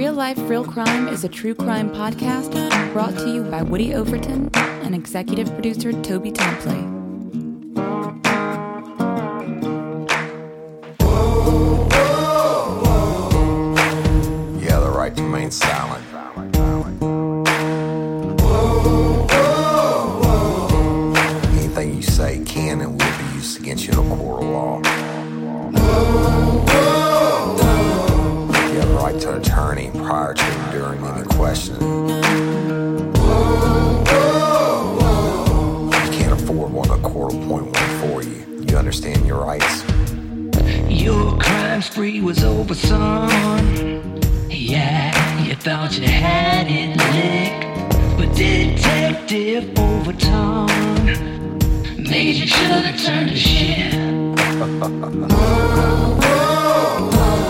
Real Life, Real Crime is a true crime podcast brought to you by Woody Overton and executive producer Toby Templey. You was over, son. Yeah, you thought you had it licked. But Detective Overton made you should turned to shit. Get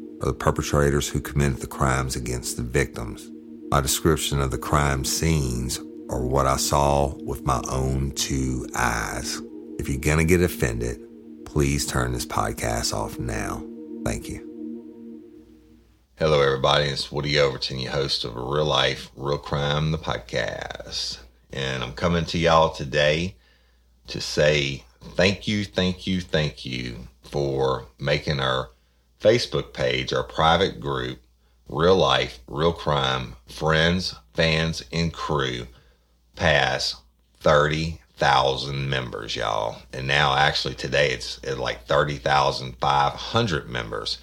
or the perpetrators who committed the crimes against the victims. My description of the crime scenes are what I saw with my own two eyes. If you're gonna get offended, please turn this podcast off now. Thank you. Hello, everybody. It's Woody Overton, your host of Real Life, Real Crime, the podcast. And I'm coming to y'all today to say thank you, thank you, thank you for making our Facebook page, our private group, Real Life, Real Crime, Friends, Fans, and Crew, pass 30,000 members, y'all. And now, actually, today it's at like 30,500 members.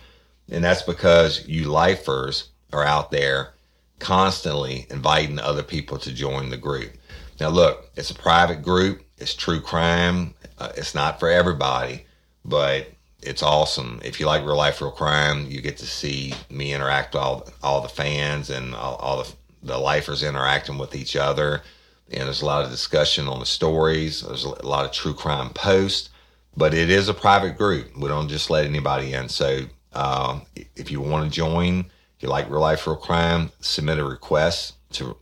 And that's because you lifers are out there constantly inviting other people to join the group. Now, look, it's a private group, it's true crime, uh, it's not for everybody, but it's awesome. If you like real life, real crime, you get to see me interact with all, all the fans and all, all the, the lifers interacting with each other. And there's a lot of discussion on the stories, there's a lot of true crime posts, but it is a private group. We don't just let anybody in. So, um, if you want to join, If you like real life, real crime, submit a request to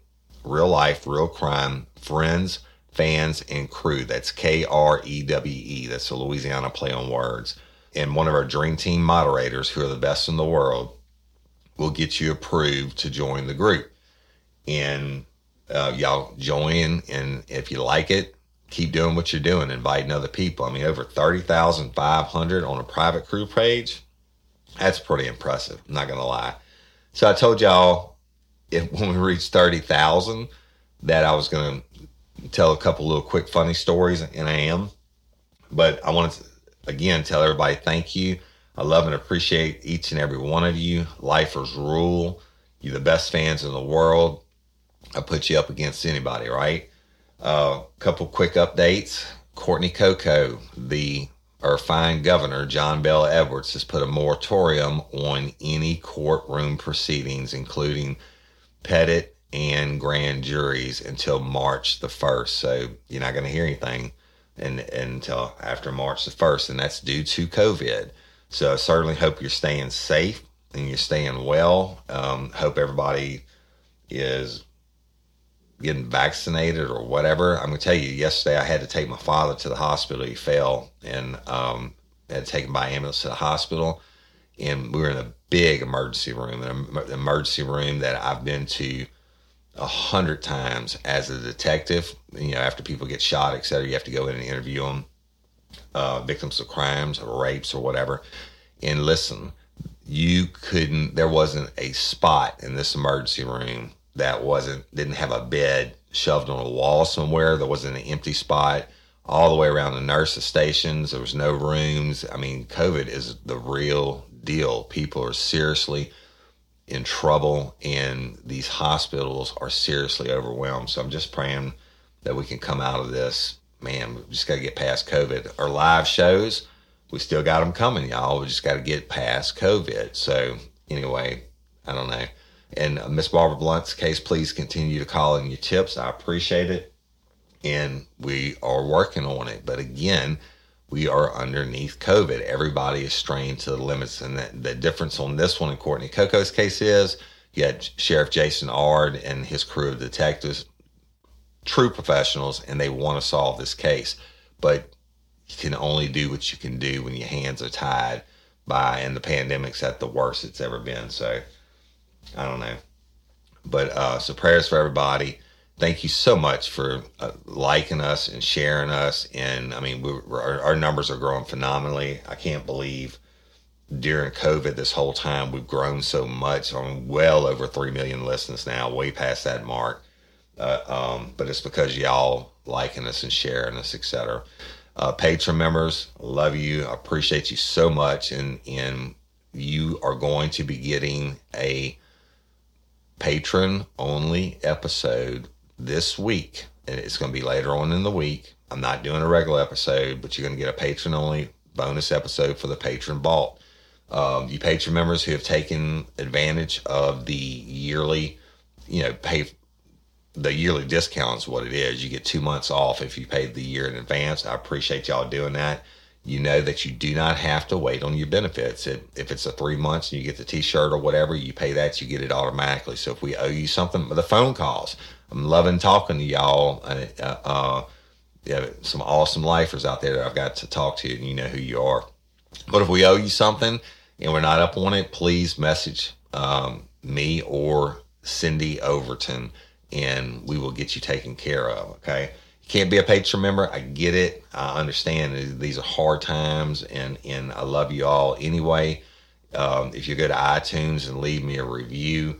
real life, real crime friends, fans, and crew. That's K R E W E. That's a Louisiana play on words. And one of our dream team moderators, who are the best in the world, will get you approved to join the group. And uh, y'all join, and if you like it, keep doing what you're doing, inviting other people. I mean, over 30,500 on a private crew page. That's pretty impressive. I'm not going to lie. So I told y'all if, when we reached 30,000 that I was going to tell a couple little quick funny stories, and I am. But I want to, again, tell everybody thank you. I love and appreciate each and every one of you. Lifers rule. You're the best fans in the world. I put you up against anybody, right? A uh, couple quick updates. Courtney Coco, the our fine governor, John Bell Edwards, has put a moratorium on any courtroom proceedings, including petit and grand juries, until March the 1st. So you're not going to hear anything in, until after March the 1st, and that's due to COVID. So I certainly hope you're staying safe and you're staying well. Um, hope everybody is getting vaccinated or whatever. I'm gonna tell you, yesterday I had to take my father to the hospital. He fell and um, had to take him by ambulance to the hospital. And we were in a big emergency room, an emergency room that I've been to a hundred times as a detective. You know, after people get shot, et cetera, you have to go in and interview them, uh, victims of crimes or rapes or whatever. And listen, you couldn't. There wasn't a spot in this emergency room that wasn't didn't have a bed shoved on a wall somewhere. There wasn't an empty spot all the way around the nurses' stations. There was no rooms. I mean, COVID is the real deal. People are seriously in trouble, and these hospitals are seriously overwhelmed. So I'm just praying that we can come out of this. Man, we just got to get past COVID. Our live shows, we still got them coming, y'all. We just got to get past COVID. So anyway, I don't know. And uh, Miss Barbara Blunt's case, please continue to call in your tips. I appreciate it. And we are working on it. But again, we are underneath COVID. Everybody is strained to the limits. And the, the difference on this one in Courtney Coco's case is you had Sheriff Jason Ard and his crew of detectives, true professionals, and they want to solve this case. But you can only do what you can do when your hands are tied by, and the pandemic's at the worst it's ever been. So, I don't know. But uh, so prayers for everybody. Thank you so much for uh, liking us and sharing us. And I mean, our, our numbers are growing phenomenally. I can't believe during COVID this whole time we've grown so much. I'm well over 3 million listens now, way past that mark. Uh, um, but it's because y'all liking us and sharing us, etc. Uh, Patreon members, love you. I appreciate you so much. And, and you are going to be getting a Patreon only episode this week. And it's going to be later on in the week. I'm not doing a regular episode, but you're going to get a Patreon only bonus episode for the Patreon vault. Um, you Patreon members who have taken advantage of the yearly, you know, pay the yearly discount is what it is. You get two months off if you paid the year in advance. I appreciate y'all doing that you know that you do not have to wait on your benefits. It, if it's a three months and you get the T-shirt or whatever, you pay that, you get it automatically. So if we owe you something, the phone calls. I'm loving talking to y'all. Uh, uh, yeah, some awesome lifers out there that I've got to talk to, and you know who you are. But if we owe you something and we're not up on it, please message um, me or Cindy Overton, and we will get you taken care of. Okay You can't be a Patreon member. I get it. I understand these are hard times, and and I love you all anyway. Um, if you go to iTunes and leave me a review,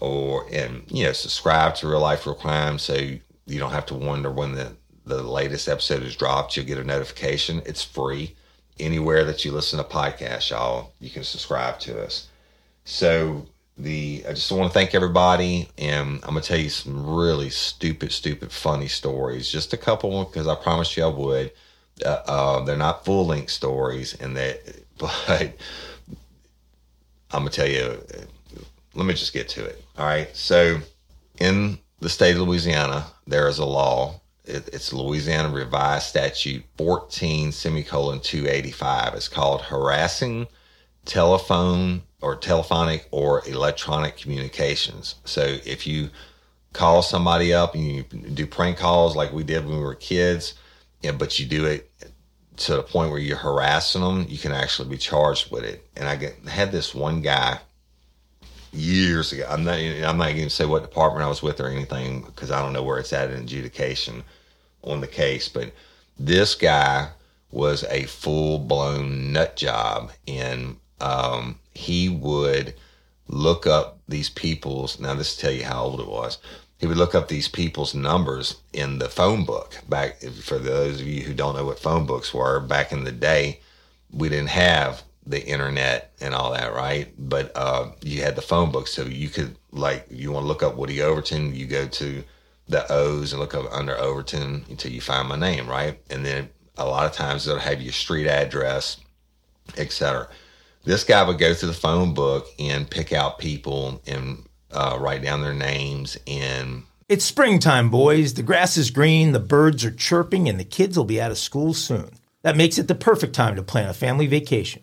or and you know subscribe to Real Life Real Crime, so you don't have to wonder when the the latest episode is dropped. You'll get a notification. It's free anywhere that you listen to podcasts, y'all. You can subscribe to us. So the I just want to thank everybody, and I'm gonna tell you some really stupid, stupid, funny stories. Just a couple because I promised you I would. Uh, uh, they're not full length stories, and that, but I'm gonna tell you. Let me just get to it. All right. So, in the state of Louisiana, there is a law. It, it's Louisiana Revised Statute 14 semicolon 285. It's called harassing telephone or telephonic or electronic communications. So if you call somebody up and you do prank calls like we did when we were kids, yeah, but you do it to the point where you're harassing them, you can actually be charged with it. And I get, had this one guy years ago. I'm not. I'm not going to say what department I was with or anything because I don't know where it's at in adjudication on the case. But this guy was a full blown nut job, and um, he would look up these people's. Now this tell you how old it was. He would look up these people's numbers in the phone book. Back for those of you who don't know what phone books were, back in the day, we didn't have the internet and all that, right? But uh, you had the phone book, so you could like you want to look up Woody Overton, you go to the O's and look up under Overton until you find my name, right? And then a lot of times it'll have your street address, etc. This guy would go to the phone book and pick out people and uh, write down their names and. It's springtime, boys. The grass is green, the birds are chirping, and the kids will be out of school soon. That makes it the perfect time to plan a family vacation.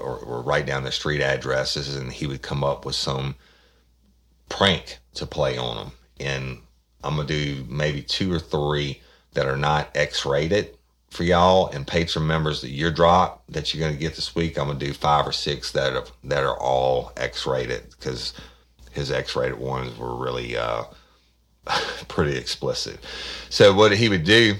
or, or write down the street addresses, and he would come up with some prank to play on them. And I'm gonna do maybe two or three that are not X-rated, for y'all and Patreon members that your drop that you're to get this week, I'm to do five or six that are, that are all X rated because his X rated ones were really uh, pretty explicit. So what he would do,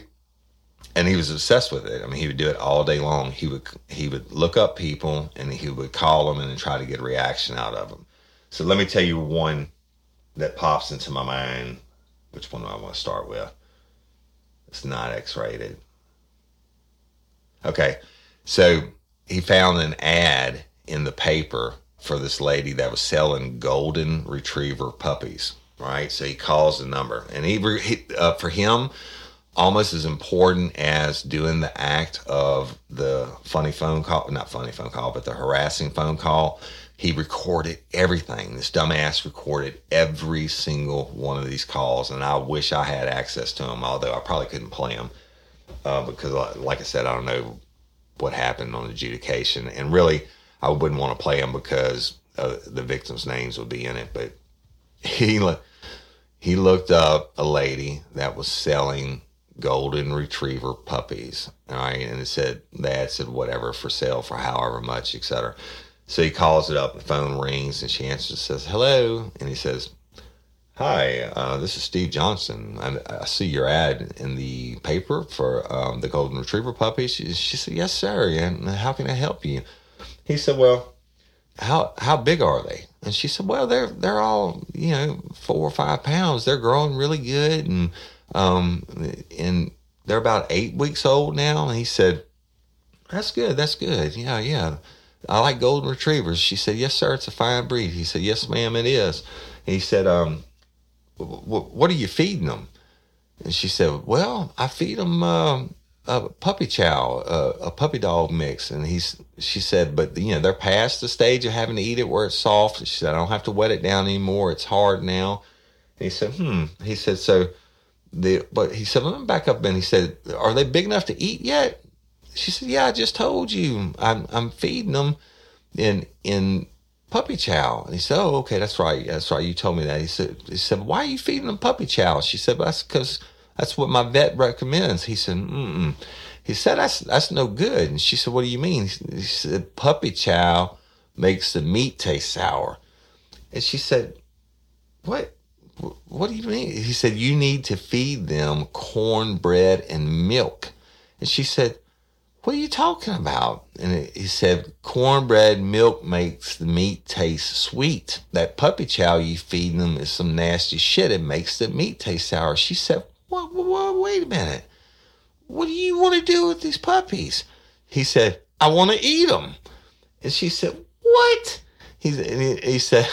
and he was obsessed with it. I mean, he would do it all day long. He would he would look up people and he would call them and try to get a reaction out of them. So let me tell you one that pops into my mind. Which one do I want to start with? It's not X rated. Okay, so he found an ad in the paper for this lady that was selling golden retriever puppies. Right, so he calls the number, and he, he uh, for him almost as important as doing the act of the funny phone call, not funny phone call, but the harassing phone call. He recorded everything. This dumbass recorded every single one of these calls, and I wish I had access to them, although I probably couldn't play them uh, because, like I said, I don't know what happened on adjudication, and really, I wouldn't want to play them because uh, the victims' names would be in it. But he he looked up a lady that was selling golden retriever puppies. All right. And it said, that said whatever for sale for however much, etc. So he calls it up, the phone rings, and she answers, and says, hello. And he says, Hi, uh, this is Steve Johnson. I, I, see your ad in the paper for um, the golden retriever puppies. She, she said, Yes, sir. And how can I help you? He said, Well, how how big are they? And she said, Well, they're they're all, you know, four or five pounds. They're growing really good and um, and they're about eight weeks old now. And he said, That's good. That's good. Yeah, yeah. I like golden retrievers. She said, Yes, sir. It's a fine breed. He said, Yes, ma'am, it is. He said, um, What are you feeding them? And she said, Well, I feed them uh, a puppy chow, uh, a puppy dog mix. And he's, she said, But, you know, they're past the stage of having to eat it where it's soft. She said, I don't have to wet it down anymore. It's hard now. And he said, Hmm. He said, So, but he said, let me back up and he said, Are they big enough to eat yet? She said, Yeah, I just told you. I'm I'm feeding them in in puppy chow. And he said, Oh, okay, that's right. That's right. You told me that. He said he said, Why are you feeding them puppy chow? She said, well, that's because that's what my vet recommends. He said, Mm-mm. He said, That's that's no good. And she said, What do you mean? He said, Puppy chow makes the meat taste sour. And she said, What? What do you mean? He said, you need to feed them cornbread and milk. And she said, what are you talking about? And he said, cornbread milk makes the meat taste sweet. That puppy chow you feed them is some nasty shit. It makes the meat taste sour. She said, what, what, wait a minute. What do you want to do with these puppies? He said, I want to eat them. And she said, what? He, he said,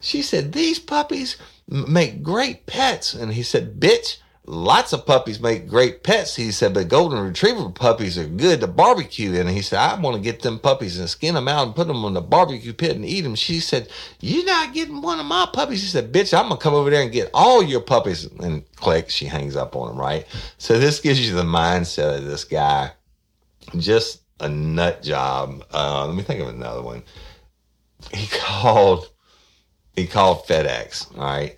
she said, these puppies make great pets. And he said, bitch, lots of puppies make great pets. He said, but golden retriever puppies are good to barbecue. And he said, I want to get them puppies and skin them out and put them on the barbecue pit and eat them. She said, you're not getting one of my puppies. He said, bitch, I'm going to come over there and get all your puppies. And click, she hangs up on him, right? So this gives you the mindset of this guy. Just a nut job. Uh, let me think of another one. He called he called FedEx, all right,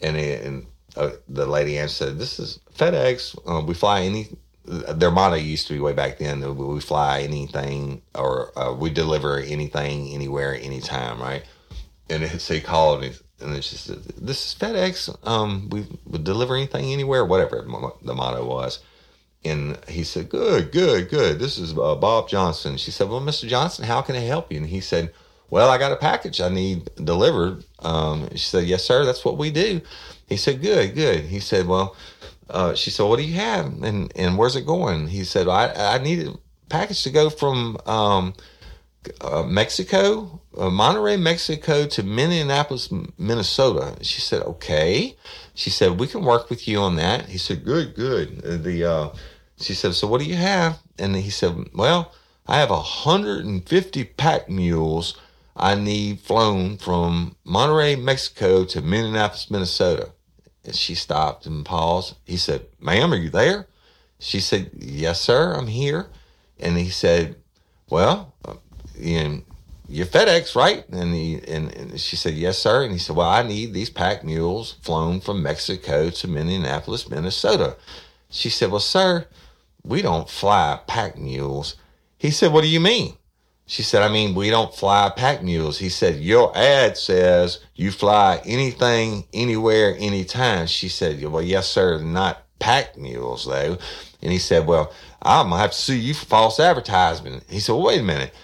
and, and uh, the lady answered, "This is FedEx. Uh, we fly any." Their motto used to be way back then: "We fly anything, or uh, we deliver anything, anywhere, anytime." Right? And it, so he called, and, and it's just, "This is FedEx. Um, we would deliver anything, anywhere, whatever the motto was." And he said, "Good, good, good. This is uh, Bob Johnson." She said, "Well, Mr. Johnson, how can I help you?" And he said well, I got a package I need delivered. Um, she said, Yes, sir, that's what we do. He said, Good, good. He said, Well, uh, she said, What do you have? And and where's it going? He said, I, I need a package to go from um, uh, Mexico, uh, Monterrey, Mexico to Minneapolis, Minnesota. She said, Okay. She said, We can work with you on that. He said, Good, good. Uh, the uh, she said, So what do you have? And he said, Well, I have 150 pack mules I need flown from Monterrey, Mexico to Minneapolis, Minnesota. And she stopped and paused. He said, Ma'am, are you there? She said, Yes, sir, I'm here. And he said, Well, uh, you know, you're FedEx, right? And, he, and, and she said, Yes, sir. And he said, Well, I need these pack mules flown from Mexico to Minneapolis, Minnesota. She said, Well, sir, We don't fly pack mules. He said, What do you mean? She said, I mean, we don't fly pack mules. He said, Your ad says you fly anything, anywhere, anytime. She said, Well, yes, sir, not pack mules, though. And he said, Well, I'm going to have to sue you for false advertisement. He said, well, Wait a minute.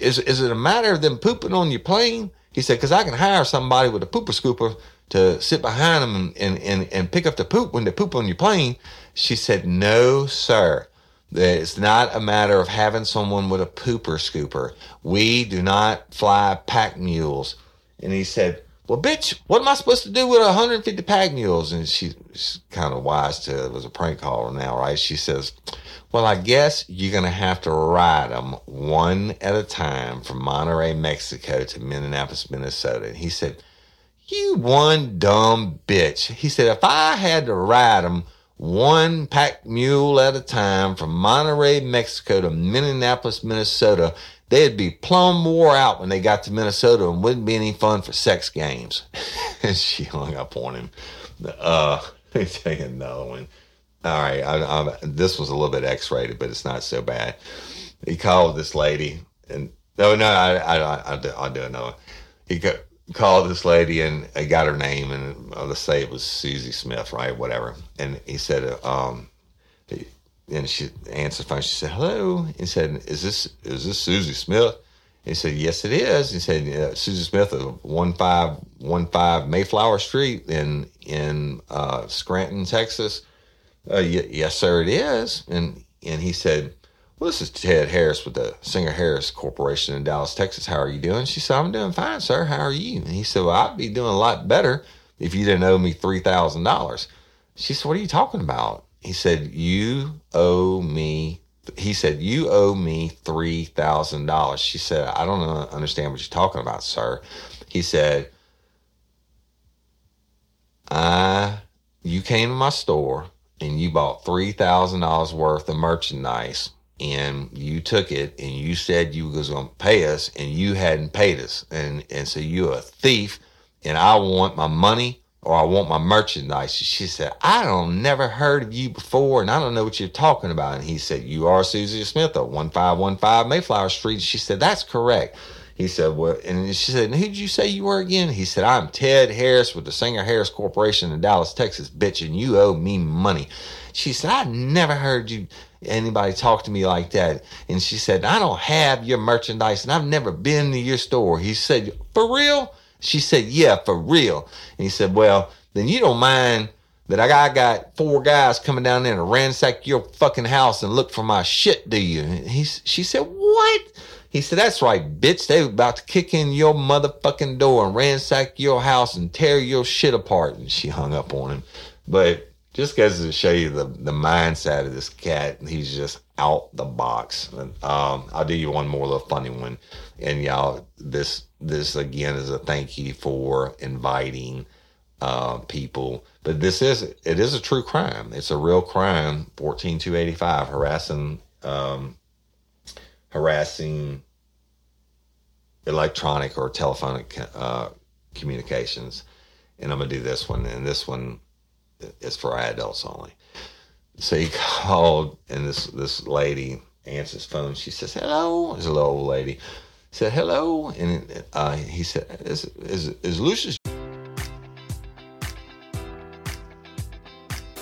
Is, is it a matter of them pooping on your plane? He said, Because I can hire somebody with a pooper scooper to sit behind them and, and, and, and pick up the poop when they poop on your plane. She said, No, sir. It's not a matter of having someone with a pooper scooper. We do not fly pack mules. And he said, Well, bitch, what am I supposed to do with 150 pack mules? And she, she's kind of wise to it was a prank caller now, right? She says, Well, I guess you're going to have to ride them one at a time from Monterrey, Mexico to Minneapolis, Minnesota. And he said, You one dumb bitch. He said, If I had to ride them, one pack mule at a time from Monterrey, Mexico to Minneapolis, Minnesota. They'd be plumb wore out when they got to Minnesota and wouldn't be any fun for sex games. and she hung up on him. Uh, take another one. All right, I, I, this was a little bit X-rated, but it's not so bad. He called this lady, and no, no, I, I, I, do, I'll do another. One. He got, called this lady and I got her name and uh, let's say it was Susie Smith, right? Whatever. And he said, um, and she answered the phone. She said, "Hello." He said, "Is this is this Susie Smith?" He said, "Yes, it is." He said, uh, "Susie Smith of one five one five Mayflower Street in in uh, Scranton, Texas." Uh, y- yes, sir, it is. And and he said, well, this is Ted Harris with the Singer Harris Corporation in Dallas, Texas. How are you doing? She said, I'm doing fine, sir. How are you? And he said, Well, I'd be doing a lot better if you didn't owe me $3,000. She said, What are you talking about? He said, You owe me. He said, You owe me $3,000. She said, I don't understand what you're talking about, sir. He said, I, you came to my store and you bought $3,000 worth of merchandise and you took it and you said you was going to pay us and you hadn't paid us and and so you're a thief and I want my money or I want my merchandise. She said, I don't never heard of you before and I don't know what you're talking about. And he said, You are Susie Smith of 1515 Mayflower Street. She said, That's correct. He said, Well, and she said, Who did you say you were again? He said, I'm Ted Harris with the Singer Harris Corporation in Dallas, Texas, bitch, and you owe me money. She said, I never heard you anybody talk to me like that. And she said, I don't have your merchandise and I've never been to your store. He said, For real? She said, Yeah, for real. And he said, Well, then you don't mind that I got four guys coming down there to ransack your fucking house and look for my shit, do you? And he, she said, What? He said, That's right, bitch. They about to kick in your motherfucking door and ransack your house and tear your shit apart. And she hung up on him. But just goes to show you the, the mindset of this cat. He's just out the box. And, um, I'll do you one more little funny one. And y'all, this this again is a thank you for inviting uh, people. But this is it is a true crime. It's a real crime. Fourteen two eighty five harassing um, harassing electronic or telephonic uh, communications. And I'm gonna do this one. And this one is for adults only. So he called, and this this lady answers phone. She says, "Hello." It's a little old lady. Said hello, and uh, he said, "Is is is Lucius?"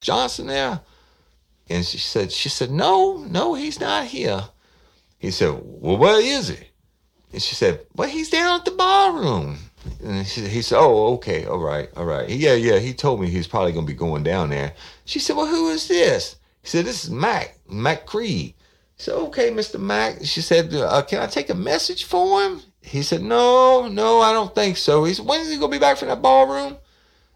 Johnson there? And she said, she said, no, no, he's not here. He said, well, where is he? And she said, well, he's down at the ballroom. And she, he said, oh, okay, all right, all right. Yeah, yeah, he told me he's probably going to be going down there. She said, well, who is this? He said, this is Mac, Mac Creed. He said, okay, Mr. Mac. She said, uh, can I take a message for him? He said, no, no, I don't think so. He said, when is he going to be back from that ballroom?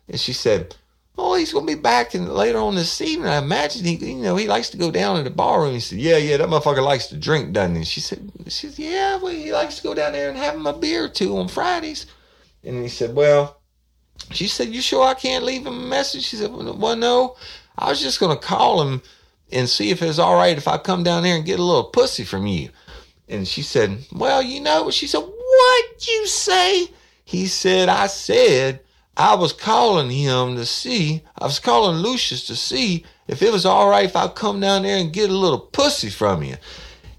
And she said, Oh, he's gonna be back later on this evening. I imagine he, you know, he likes to go down to the barroom. He said, "Yeah, yeah, that motherfucker likes to drink, doesn't he?" She said, "She said, yeah, well, he likes to go down there and have him a beer or two on Fridays." And he said, "Well," she said, "You sure I can't leave him a message?" She said, "Well, no, I was just gonna call him and see if it's all right if I come down there and get a little pussy from you." And she said, "Well, you know," she said, "What you say?" He said, "I said." I was calling him to see, I was calling Lucius to see if it was all right if I come down there and get a little pussy from you.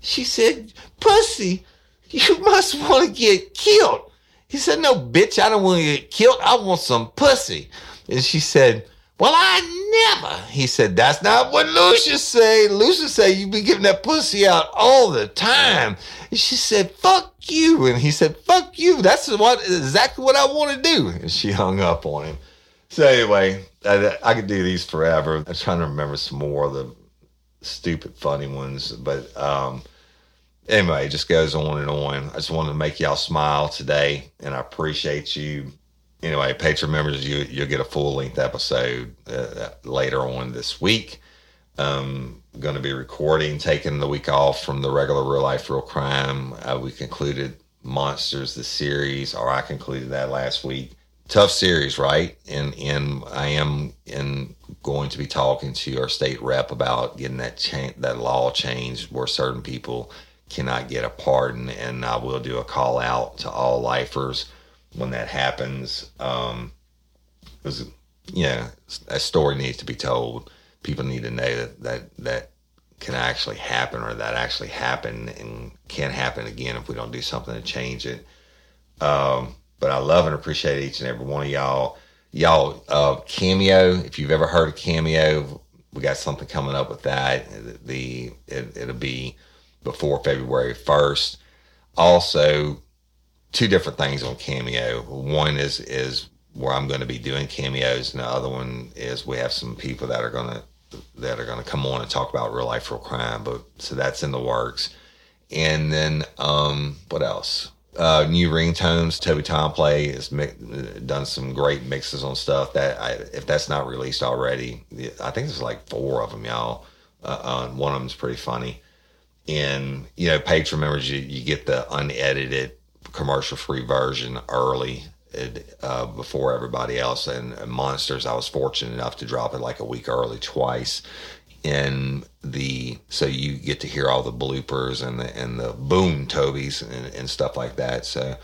She said, Pussy, you must want to get killed. He said, No, bitch, I don't want to get killed. I want some pussy. And she said, Well, I never. He said, That's not what Lucius say. Lucius say you be giving that pussy out all the time. And she said, Fuck you. And he said, Fuck you. That's what exactly what I want to do. And she hung up on him. So anyway, I, I could do these forever. I'm trying to remember some more of the stupid, funny ones, but um, anyway, it just goes on and on. I just wanted to make y'all smile today, and I appreciate you. Anyway, Patreon members, you you'll get a full length episode uh, later on this week. Um, going to be recording, taking the week off from the regular real life, real crime. Uh, we concluded Monsters, the series, or I concluded that last week. Tough series, right? And and I am in going to be talking to our state rep about getting that cha- that law changed where certain people cannot get a pardon, and I will do a call out to all lifers when that happens. Um, you know, a story needs to be told people need to know that that that can actually happen or that actually happened and can happen again if we don't do something to change it. Um, but I love and appreciate each and every one of y'all. Y'all, uh, Cameo, if you've ever heard of Cameo, we got something coming up with that. The it, it'll be before February 1st. Also, two different things on Cameo. One is is where I'm going to be doing cameos, and the other one is we have some people that are going to that are going to come on and talk about real life, real crime. But so that's in the works. And then um, what else? Uh, new ringtones. Toby Tom Play has mi- done some great mixes on stuff that I, if that's not released already, I think there's like four of them, y'all. Uh, uh, one of them's pretty funny. And you know, Patreon members, you, you get the unedited commercial free version early uh, before everybody else. And, Monsters, I was fortunate enough to drop it like a week early twice. And the so you get to hear all the bloopers and the and the boom Toby's and, and stuff like that. So,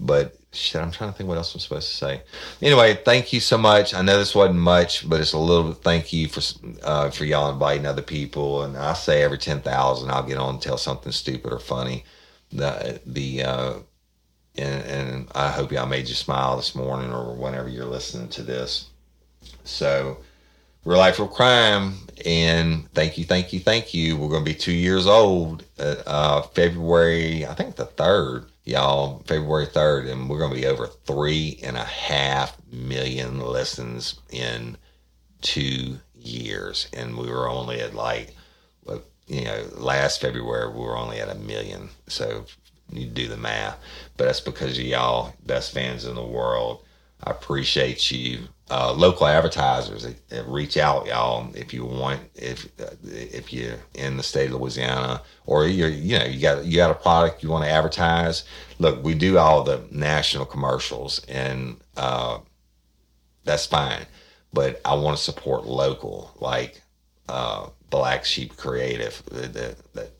but shit, I'm trying to think what else I'm supposed to say. Anyway, thank you so much. I know this wasn't much, but it's a little. Thank you for uh, for y'all inviting other people. And I say every ten thousand, I'll get on and tell something stupid or funny. The the uh, and, and I hope y'all made you smile this morning or whenever you're listening to this. So, Real Life Real Crime, and thank you, thank you, thank you. We're going to be two years old, uh, uh, February, I think the third, y'all, February 3rd, and we're going to be over three and a half million listens in two years. And we were only at like, you know, last February, we were only at a million. So you do the math, but that's because of y'all, best fans in the world. I appreciate you. Uh, local advertisers, reach out, y'all, if you want. If if you're in the state of Louisiana, or you're you know you got you got a product you want to advertise. Look, we do all the national commercials, and uh, that's fine. but I want to support local, like uh, Black Sheep Creative, that that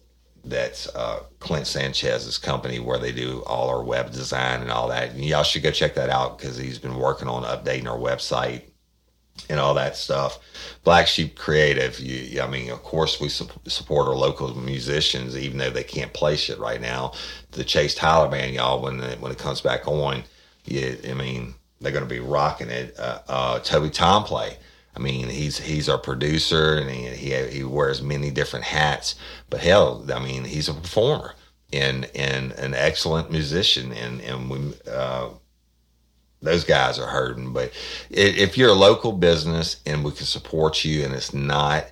that's uh, Clint Sanchez's company where they do all our web design and all that. And y'all should go check that out because he's been working on updating our website and all that stuff. Black Sheep Creative, you, I mean, of course, we su- support our local musicians, even though they can't play shit right now. The Chase Tyler band, y'all, when it, when it comes back on, yeah, I mean, they're going to be rocking it. Uh, uh, Toby I mean, he's he's our producer, and he, he he wears many different hats. But hell, I mean, he's a performer and and an excellent musician, and and we. Uh, those guys are hurting. But if you're a local business and we can support you, and it's not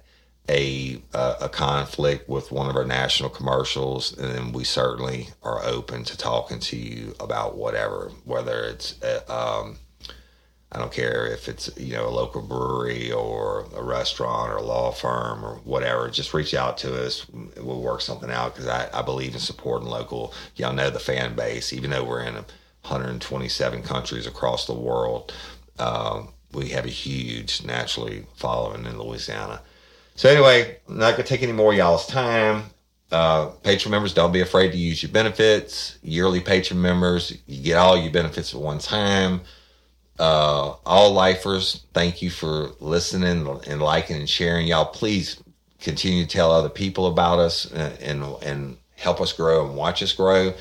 a a, conflict with one of our national commercials, then we certainly are open to talking to you about whatever, whether it's. Uh, um, I don't care if it's you know a local brewery or a restaurant or a law firm or whatever. Just reach out to us. We'll work something out because I, I believe in supporting local. Y'all know the fan base, even though we're in 127 countries across the world. Uh, we have a huge naturally following in Louisiana. So anyway, I'm not gonna take any more y'all's time. Uh, Patreon members, don't be afraid to use your benefits. Yearly Patreon members, you get all your benefits at one time. Uh, all lifers, thank you for listening and liking and sharing. Y'all, please continue to tell other people about us and and, help us grow and watch us grow.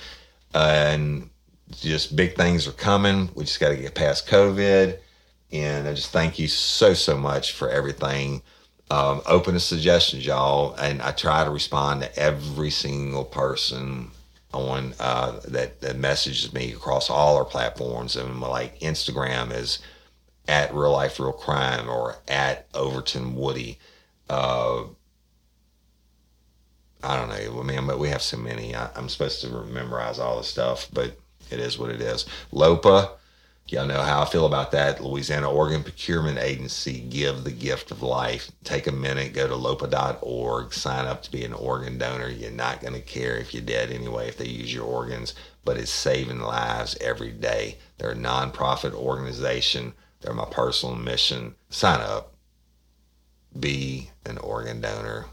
and just big things are coming. We just got to get past COVID. And I just thank you so, so much for everything. Um, open to suggestions, y'all. And I try to respond to every single person on uh, that, that messages me across all our platforms. And like Instagram is at Real Life Real Crime or at Overton Woody. Uh, I don't know, man, but we have so many. I, am supposed to memorize all the stuff, but it is what it is. LOPA, y'all know how I feel about that. Louisiana Organ Procurement Agency, give the gift of life. Take a minute, go to lopa.org, sign up to be an organ donor. You're not going to care if you're dead anyway if they use your organs, but it's saving lives every day. They're a nonprofit organization. They're my personal mission. Sign up. Be an organ donor.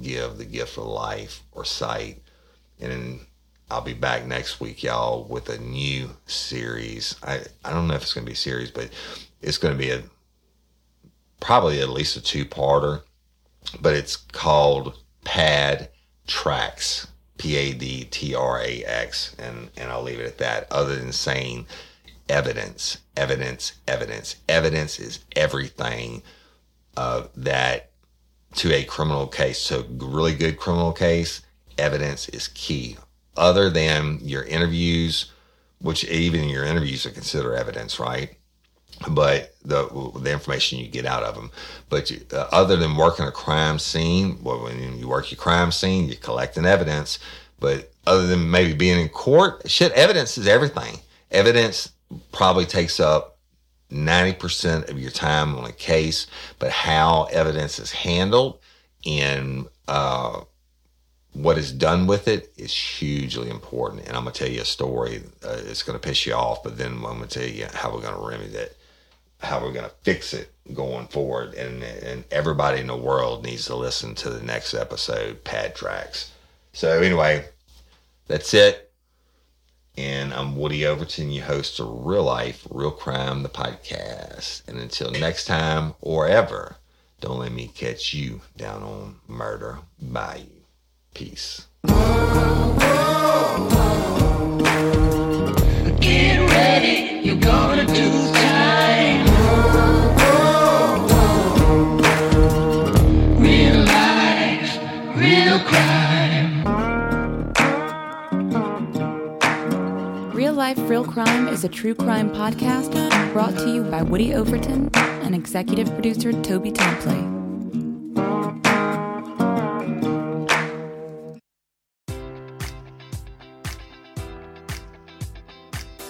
Give the gift of life or sight. And I'll be back next week, y'all, with a new series. I, I don't know if it's going to be a series, but it's going to be a probably at least a two parter, but it's called Pad Tracks, P A D T R A X. And, and I'll leave it at that, other than saying evidence, evidence, evidence. Evidence is everything uh, that to a criminal case. So, really good criminal case, evidence is key other than your interviews, which even your interviews are considered evidence, right? But the the information you get out of them. But you, uh, other than working a crime scene, well, when you work your crime scene, you're collecting evidence. But other than maybe being in court, shit, evidence is everything. Evidence probably takes up 90% of your time on a case, but how evidence is handled in uh, what is done with it is hugely important. And I'm to tell you a story. Uh, it's to piss you off, but then I'm to tell you how we're to remedy it, how we're to fix it going forward. And, and everybody in the world needs to listen to the next episode, Pad Tracks. So, anyway, that's it. And I'm Woody Overton, your host of Real Life, Real Crime, the podcast. And until next time or ever, don't let me catch you down on Murder Bayou. Peace. Get ready, you're gonna do time. Real life, real crime. Real Life, Real Crime is a true crime podcast brought to you by Woody Overton and executive producer Toby Tomplay.